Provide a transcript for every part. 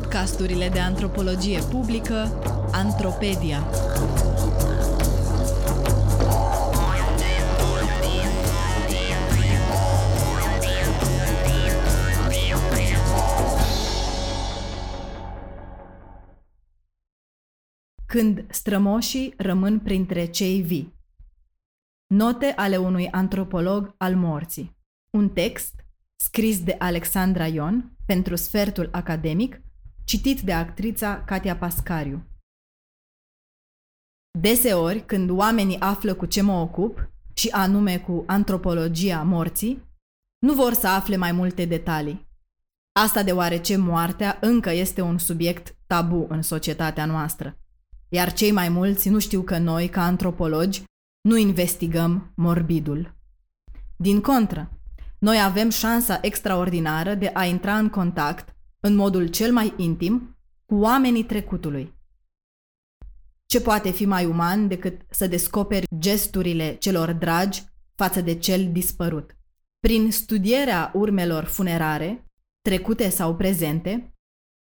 podcasturile de antropologie publică Antropedia. Când strămoșii rămân printre cei vii. Note ale unui antropolog al morții. Un text scris de Alexandra Ion pentru sfertul academic, citit de actrița Katia Pascariu. Deseori, când oamenii află cu ce mă ocup, și anume cu antropologia morții, nu vor să afle mai multe detalii. Asta deoarece moartea încă este un subiect tabu în societatea noastră. Iar cei mai mulți nu știu că noi, ca antropologi, nu investigăm morbidul. Din contră, noi avem șansa extraordinară de a intra în contact, în modul cel mai intim, cu oamenii trecutului. Ce poate fi mai uman decât să descoperi gesturile celor dragi față de cel dispărut? Prin studierea urmelor funerare, trecute sau prezente,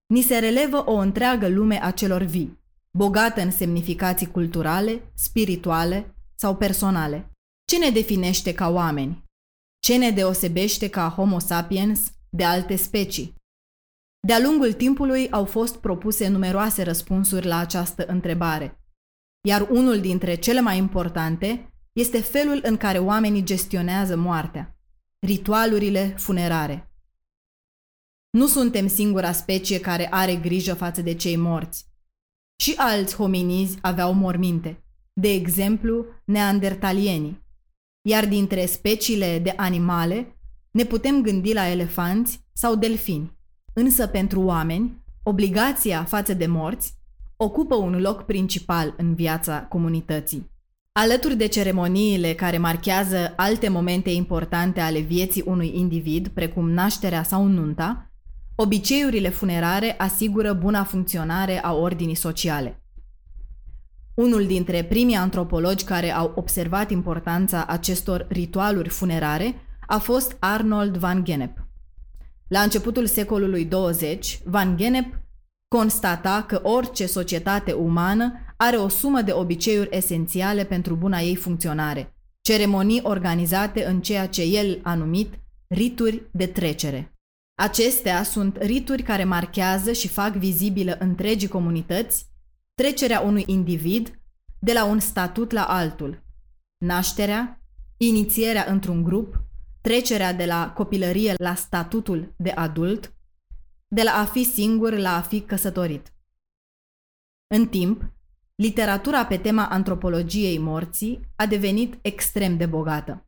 ni se relevă o întreagă lume a celor vii, bogată în semnificații culturale, spirituale sau personale. Ce ne definește ca oameni? Ce ne deosebește ca Homo sapiens de alte specii? De-a lungul timpului au fost propuse numeroase răspunsuri la această întrebare, iar unul dintre cele mai importante este felul în care oamenii gestionează moartea, ritualurile funerare. Nu suntem singura specie care are grijă față de cei morți. Și alți hominizi aveau morminte, de exemplu neandertalienii. Iar dintre speciile de animale ne putem gândi la elefanți sau delfini. Însă pentru oameni, obligația față de morți ocupă un loc principal în viața comunității. Alături de ceremoniile care marchează alte momente importante ale vieții unui individ, precum nașterea sau nunta, obiceiurile funerare asigură buna funcționare a ordinii sociale. Unul dintre primii antropologi care au observat importanța acestor ritualuri funerare a fost Arnold van Gennep. La începutul secolului 20, Van Gennep constata că orice societate umană are o sumă de obiceiuri esențiale pentru buna ei funcționare, ceremonii organizate în ceea ce el a numit rituri de trecere. Acestea sunt rituri care marchează și fac vizibilă întregii comunități trecerea unui individ de la un statut la altul, nașterea, inițierea într-un grup, trecerea de la copilărie la statutul de adult, de la a fi singur la a fi căsătorit. În timp, literatura pe tema antropologiei morții a devenit extrem de bogată.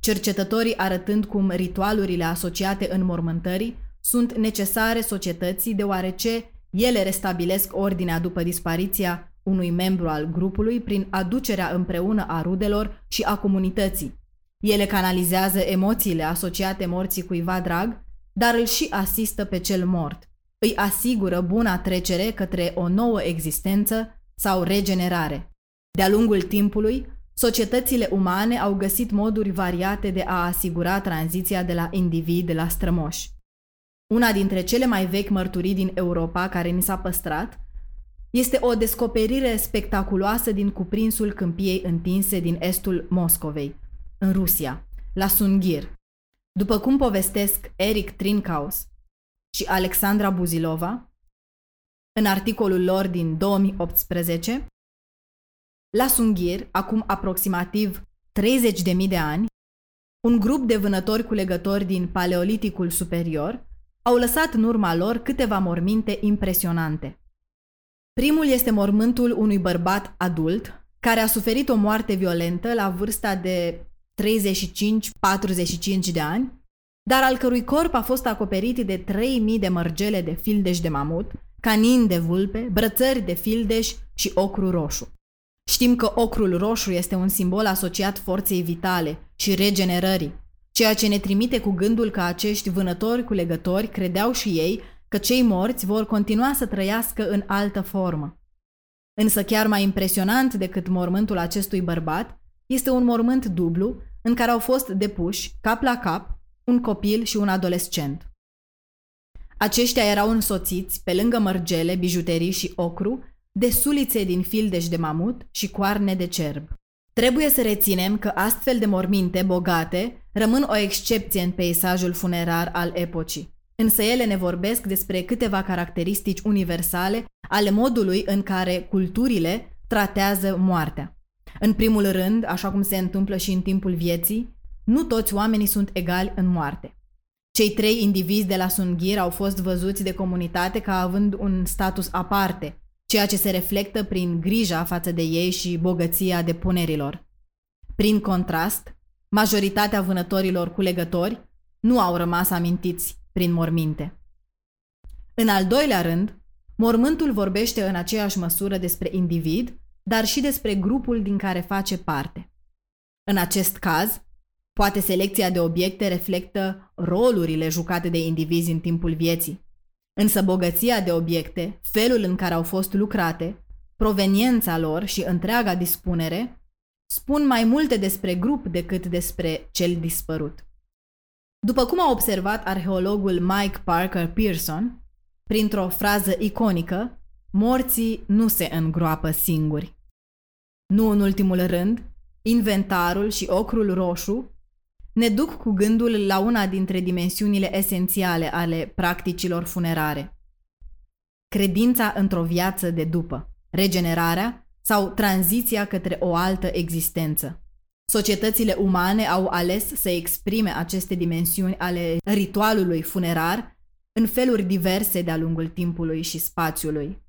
Cercetătorii arătând cum ritualurile asociate în mormântării sunt necesare societății deoarece ele restabilesc ordinea după dispariția unui membru al grupului prin aducerea împreună a rudelor și a comunității. Ele canalizează emoțiile asociate morții cuiva drag, dar îl și asistă pe cel mort. Îi asigură buna trecere către o nouă existență sau regenerare. De-a lungul timpului, societățile umane au găsit moduri variate de a asigura tranziția de la individ la strămoși. Una dintre cele mai vechi mărturii din Europa care ni s-a păstrat este o descoperire spectaculoasă din cuprinsul câmpiei întinse din estul Moscovei, în Rusia, la Sunghir. După cum povestesc Eric Trinkaus și Alexandra Buzilova, în articolul lor din 2018, la Sunghir, acum aproximativ 30.000 de ani, un grup de vânători culegători din Paleoliticul superior au lăsat în urma lor câteva morminte impresionante. Primul este mormântul unui bărbat adult care a suferit o moarte violentă la vârsta de 35-45 de ani, dar al cărui corp a fost acoperit de 3000 de mărgele de fildeș de mamut, canin de vulpe, brățări de fildeș și ocru roșu. Știm că ocrul roșu este un simbol asociat forței vitale și regenerării, ceea ce ne trimite cu gândul că acești vânători cu legători credeau și ei că cei morți vor continua să trăiască în altă formă. Însă chiar mai impresionant decât mormântul acestui bărbat este un mormânt dublu în care au fost depuși, cap la cap, un copil și un adolescent. Aceștia erau însoțiți, pe lângă mărgele, bijuterii și ocru, de sulițe din fildeș de mamut și coarne de cerb. Trebuie să reținem că astfel de morminte bogate rămân o excepție în peisajul funerar al epocii. Însă ele ne vorbesc despre câteva caracteristici universale ale modului în care culturile tratează moartea. În primul rând, așa cum se întâmplă și în timpul vieții, nu toți oamenii sunt egali în moarte. Cei trei indivizi de la Sunghir au fost văzuți de comunitate ca având un status aparte, ceea ce se reflectă prin grija față de ei și bogăția depunerilor. Prin contrast, majoritatea vânătorilor culegători nu au rămas amintiți prin morminte. În al doilea rând, mormântul vorbește în aceeași măsură despre individ, dar și despre grupul din care face parte. În acest caz, poate selecția de obiecte reflectă rolurile jucate de indivizi în timpul vieții. Însă bogăția de obiecte, felul în care au fost lucrate, proveniența lor și întreaga dispunere spun mai multe despre grup decât despre cel dispărut. După cum a observat arheologul Mike Parker Pearson, printr-o frază iconică, morții nu se îngroapă singuri. Nu în ultimul rând, inventarul și ocrul roșu ne duc cu gândul la una dintre dimensiunile esențiale ale practicilor funerare. Credința într-o viață de după, regenerarea sau tranziția către o altă existență. Societățile umane au ales să exprime aceste dimensiuni ale ritualului funerar în feluri diverse de-a lungul timpului și spațiului.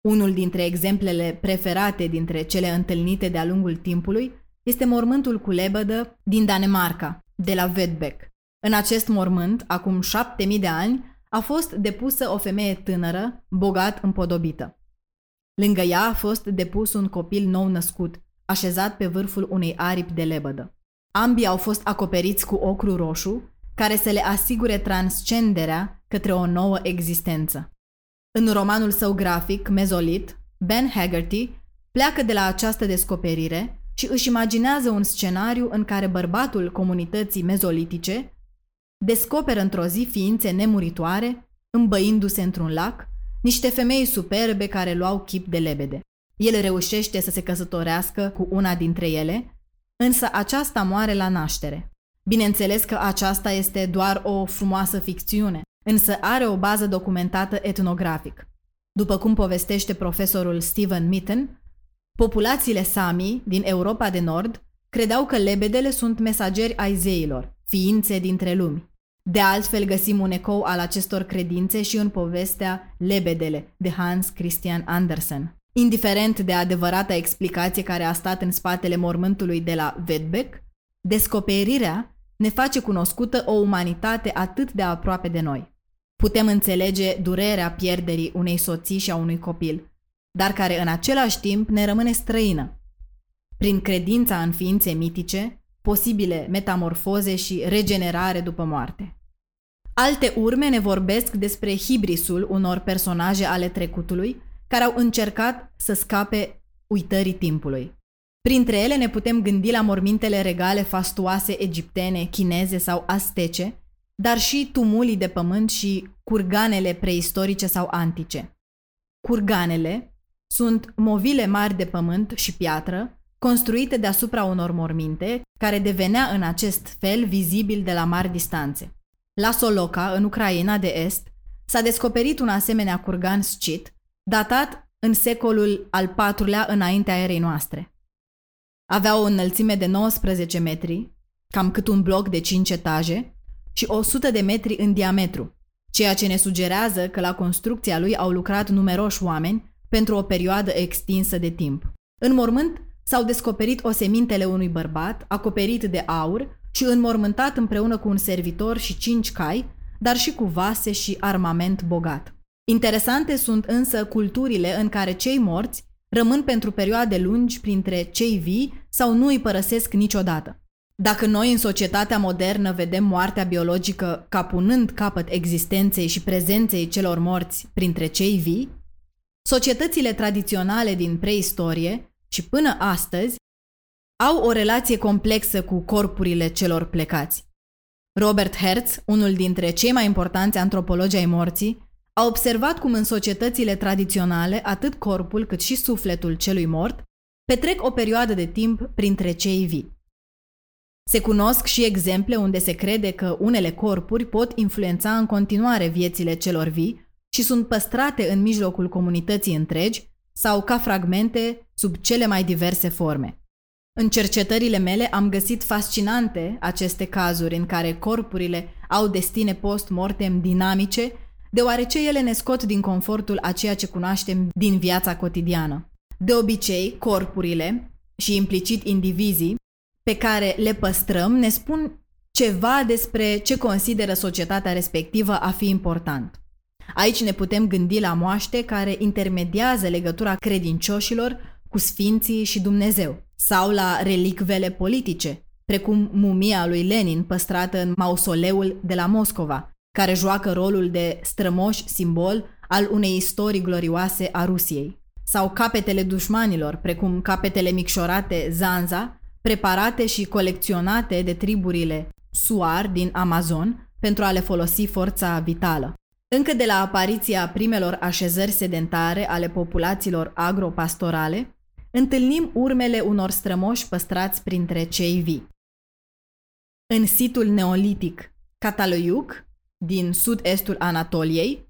Unul dintre exemplele preferate dintre cele întâlnite de-a lungul timpului este mormântul cu lebădă din Danemarca, de la Vedbeck. În acest mormânt, acum șapte mii de ani, a fost depusă o femeie tânără, bogat împodobită. Lângă ea a fost depus un copil nou născut, așezat pe vârful unei aripi de lebădă. Ambii au fost acoperiți cu ocru roșu, care să le asigure transcenderea către o nouă existență. În romanul său grafic, Mezolit, Ben Haggerty pleacă de la această descoperire și își imaginează un scenariu în care bărbatul comunității mezolitice descoperă într-o zi ființe nemuritoare, îmbăindu-se într-un lac, niște femei superbe care luau chip de lebede. El reușește să se căsătorească cu una dintre ele, însă aceasta moare la naștere. Bineînțeles că aceasta este doar o frumoasă ficțiune, însă are o bază documentată etnografic. După cum povestește profesorul Steven Mitten, populațiile Sami din Europa de Nord credeau că lebedele sunt mesageri ai zeilor, ființe dintre lumi. De altfel găsim un ecou al acestor credințe și în povestea Lebedele de Hans Christian Andersen. Indiferent de adevărata explicație care a stat în spatele mormântului de la Vedbeck, descoperirea ne face cunoscută o umanitate atât de aproape de noi. Putem înțelege durerea pierderii unei soții și a unui copil, dar care în același timp ne rămâne străină. Prin credința în ființe mitice, posibile metamorfoze și regenerare după moarte. Alte urme ne vorbesc despre hibrisul unor personaje ale trecutului care au încercat să scape uitării timpului. Printre ele ne putem gândi la mormintele regale fastuoase egiptene, chineze sau astece, dar și tumulii de pământ și curganele preistorice sau antice. Curganele sunt movile mari de pământ și piatră, construite deasupra unor morminte, care devenea în acest fel vizibil de la mari distanțe. La Soloca, în Ucraina de Est, s-a descoperit un asemenea curgan scit, datat în secolul al IV-lea înaintea erei noastre. Avea o înălțime de 19 metri, cam cât un bloc de 5 etaje, și 100 de metri în diametru, ceea ce ne sugerează că la construcția lui au lucrat numeroși oameni pentru o perioadă extinsă de timp. În mormânt s-au descoperit osemintele unui bărbat acoperit de aur și înmormântat împreună cu un servitor și cinci cai, dar și cu vase și armament bogat. Interesante sunt însă culturile în care cei morți rămân pentru perioade lungi printre cei vii sau nu îi părăsesc niciodată. Dacă noi în societatea modernă vedem moartea biologică ca punând capăt existenței și prezenței celor morți printre cei vii, societățile tradiționale din preistorie și până astăzi au o relație complexă cu corpurile celor plecați. Robert Hertz, unul dintre cei mai importanți antropologi ai morții, a observat cum în societățile tradiționale atât corpul cât și sufletul celui mort petrec o perioadă de timp printre cei vii. Se cunosc și exemple unde se crede că unele corpuri pot influența în continuare viețile celor vii și sunt păstrate în mijlocul comunității întregi sau ca fragmente sub cele mai diverse forme. În cercetările mele am găsit fascinante aceste cazuri în care corpurile au destine post-mortem dinamice, deoarece ele ne scot din confortul a ceea ce cunoaștem din viața cotidiană. De obicei, corpurile și implicit indivizii pe care le păstrăm ne spun ceva despre ce consideră societatea respectivă a fi important. Aici ne putem gândi la moaște care intermediază legătura credincioșilor cu sfinții și Dumnezeu, sau la relicvele politice, precum mumia lui Lenin păstrată în mausoleul de la Moscova, care joacă rolul de strămoș simbol al unei istorii glorioase a Rusiei, sau capetele dușmanilor, precum capetele micșorate Zanza, preparate și colecționate de triburile Suar din Amazon pentru a le folosi forța vitală. Încă de la apariția primelor așezări sedentare ale populațiilor agropastorale, întâlnim urmele unor strămoși păstrați printre cei vii. În situl neolitic Cataloiuc, din sud-estul Anatoliei,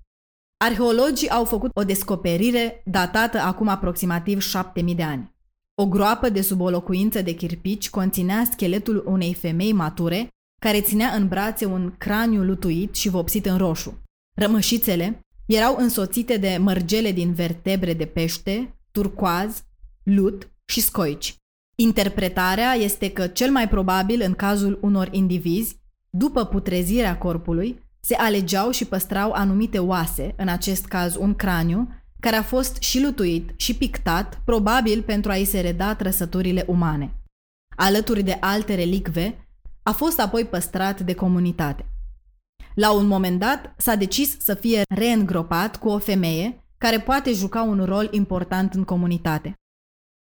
arheologii au făcut o descoperire datată acum aproximativ 7000 de ani. O groapă de sub o locuință de chirpici conținea scheletul unei femei mature care ținea în brațe un craniu lutuit și vopsit în roșu. Rămășițele erau însoțite de mărgele din vertebre de pește, turcoaz, lut și scoici. Interpretarea este că cel mai probabil în cazul unor indivizi, după putrezirea corpului, se alegeau și păstrau anumite oase, în acest caz un craniu, care a fost și lutuit și pictat, probabil pentru a-i se reda trăsăturile umane. Alături de alte relicve, a fost apoi păstrat de comunitate. La un moment dat s-a decis să fie reîngropat cu o femeie care poate juca un rol important în comunitate.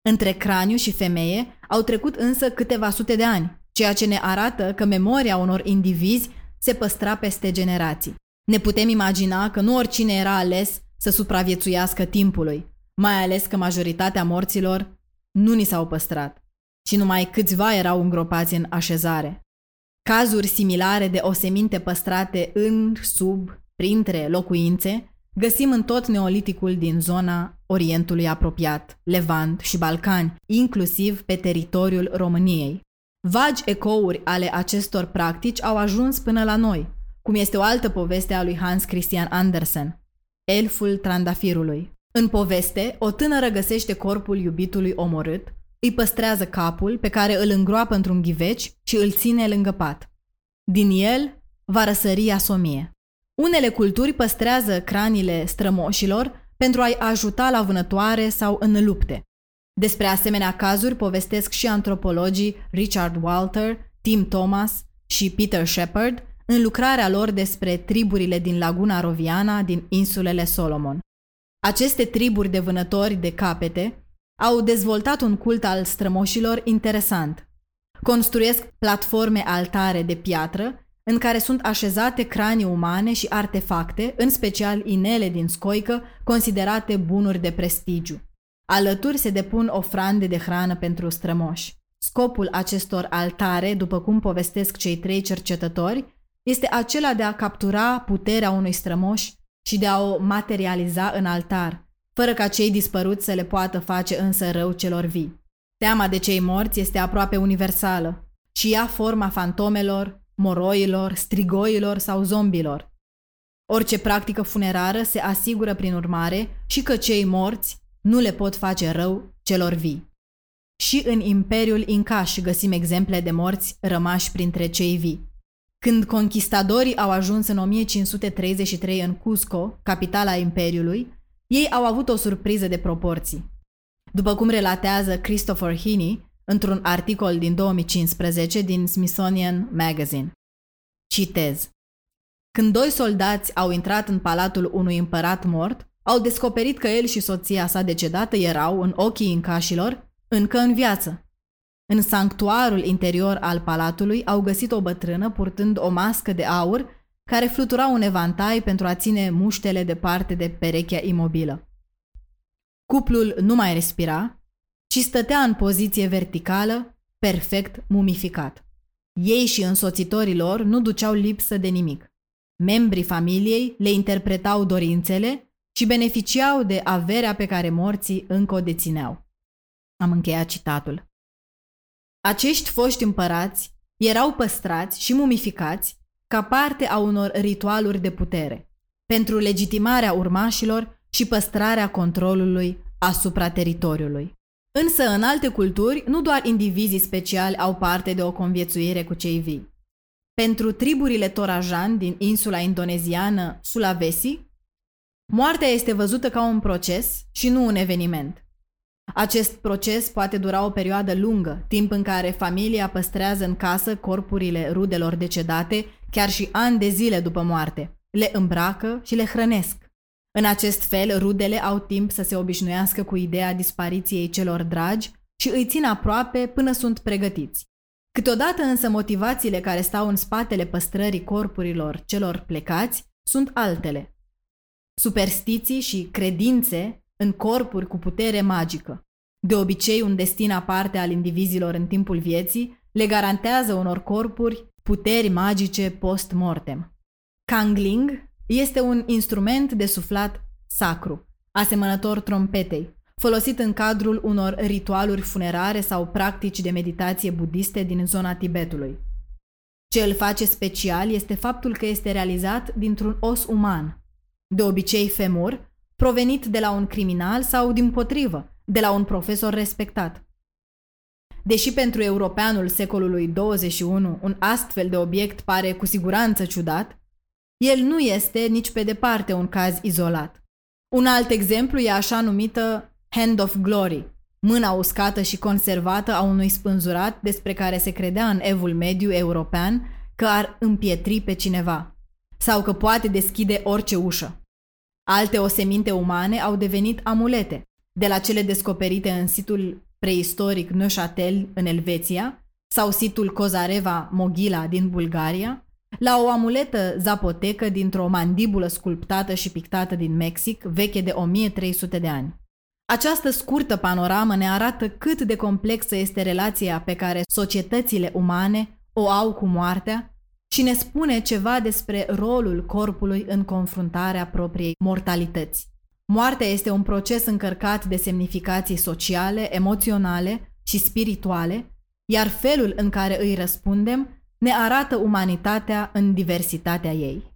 Între craniu și femeie au trecut însă câteva sute de ani, ceea ce ne arată că memoria unor indivizi se păstra peste generații. Ne putem imagina că nu oricine era ales să supraviețuiască timpului, mai ales că majoritatea morților nu ni s-au păstrat, ci numai câțiva erau îngropați în așezare. Cazuri similare de oseminte păstrate în, sub, printre locuințe găsim în tot neoliticul din zona Orientului apropiat, Levant și Balcani, inclusiv pe teritoriul României. Vagi ecouri ale acestor practici au ajuns până la noi, cum este o altă poveste a lui Hans Christian Andersen, Elful Trandafirului. În poveste, o tânără găsește corpul iubitului omorât, îi păstrează capul pe care îl îngroapă într-un ghiveci și îl ține lângă pat. Din el va răsări asomie. Unele culturi păstrează cranile strămoșilor pentru a-i ajuta la vânătoare sau în lupte. Despre asemenea cazuri povestesc și antropologii Richard Walter, Tim Thomas și Peter Shepard în lucrarea lor despre triburile din Laguna Roviana din insulele Solomon. Aceste triburi de vânători de capete au dezvoltat un cult al strămoșilor interesant. Construiesc platforme altare de piatră în care sunt așezate cranii umane și artefacte, în special inele din scoică, considerate bunuri de prestigiu. Alături se depun ofrande de hrană pentru strămoși. Scopul acestor altare, după cum povestesc cei trei cercetători, este acela de a captura puterea unui strămoș și de a o materializa în altar, fără ca cei dispăruți să le poată face însă rău celor vii. Teama de cei morți este aproape universală și ia forma fantomelor, moroilor, strigoilor sau zombilor. Orice practică funerară se asigură prin urmare și că cei morți nu le pot face rău celor vii. Și în Imperiul Incaș găsim exemple de morți rămași printre cei vii. Când conquistadorii au ajuns în 1533 în Cusco, capitala Imperiului, ei au avut o surpriză de proporții. După cum relatează Christopher Heaney, într-un articol din 2015 din Smithsonian Magazine. Citez. Când doi soldați au intrat în palatul unui împărat mort, au descoperit că el și soția sa decedată erau, în ochii încașilor, încă în viață. În sanctuarul interior al palatului au găsit o bătrână purtând o mască de aur care flutura un evantai pentru a ține muștele departe de perechea imobilă. Cuplul nu mai respira, ci stătea în poziție verticală, perfect mumificat. Ei și însoțitorii lor nu duceau lipsă de nimic. Membrii familiei le interpretau dorințele și beneficiau de averea pe care morții încă o dețineau. Am încheiat citatul. Acești foști împărați erau păstrați și mumificați ca parte a unor ritualuri de putere, pentru legitimarea urmașilor și păstrarea controlului asupra teritoriului. Însă, în alte culturi, nu doar indivizii speciali au parte de o conviețuire cu cei vii. Pentru triburile Torajan din insula indoneziană Sulawesi, moartea este văzută ca un proces și nu un eveniment. Acest proces poate dura o perioadă lungă, timp în care familia păstrează în casă corpurile rudelor decedate, chiar și ani de zile după moarte. Le îmbracă și le hrănesc. În acest fel, rudele au timp să se obișnuiască cu ideea dispariției celor dragi și îi țin aproape până sunt pregătiți. Câteodată însă motivațiile care stau în spatele păstrării corpurilor celor plecați sunt altele. Superstiții și credințe în corpuri cu putere magică. De obicei, un destin aparte al indivizilor în timpul vieții le garantează unor corpuri puteri magice post-mortem. Kangling este un instrument de suflat sacru, asemănător trompetei, folosit în cadrul unor ritualuri funerare sau practici de meditație budiste din zona Tibetului. Ce îl face special este faptul că este realizat dintr-un os uman, de obicei femur, provenit de la un criminal sau, din potrivă, de la un profesor respectat. Deși pentru europeanul secolului 21 un astfel de obiect pare cu siguranță ciudat, el nu este nici pe departe un caz izolat. Un alt exemplu e așa numită Hand of Glory, mâna uscată și conservată a unui spânzurat despre care se credea în evul mediu european că ar împietri pe cineva sau că poate deschide orice ușă. Alte oseminte umane au devenit amulete, de la cele descoperite în situl preistoric Neuchâtel în Elveția sau situl Kozareva Mogila din Bulgaria, la o amuletă zapotecă dintr-o mandibulă sculptată și pictată din Mexic, veche de 1300 de ani. Această scurtă panoramă ne arată cât de complexă este relația pe care societățile umane o au cu moartea și ne spune ceva despre rolul corpului în confruntarea propriei mortalități. Moartea este un proces încărcat de semnificații sociale, emoționale și spirituale, iar felul în care îi răspundem ne arată umanitatea în diversitatea ei.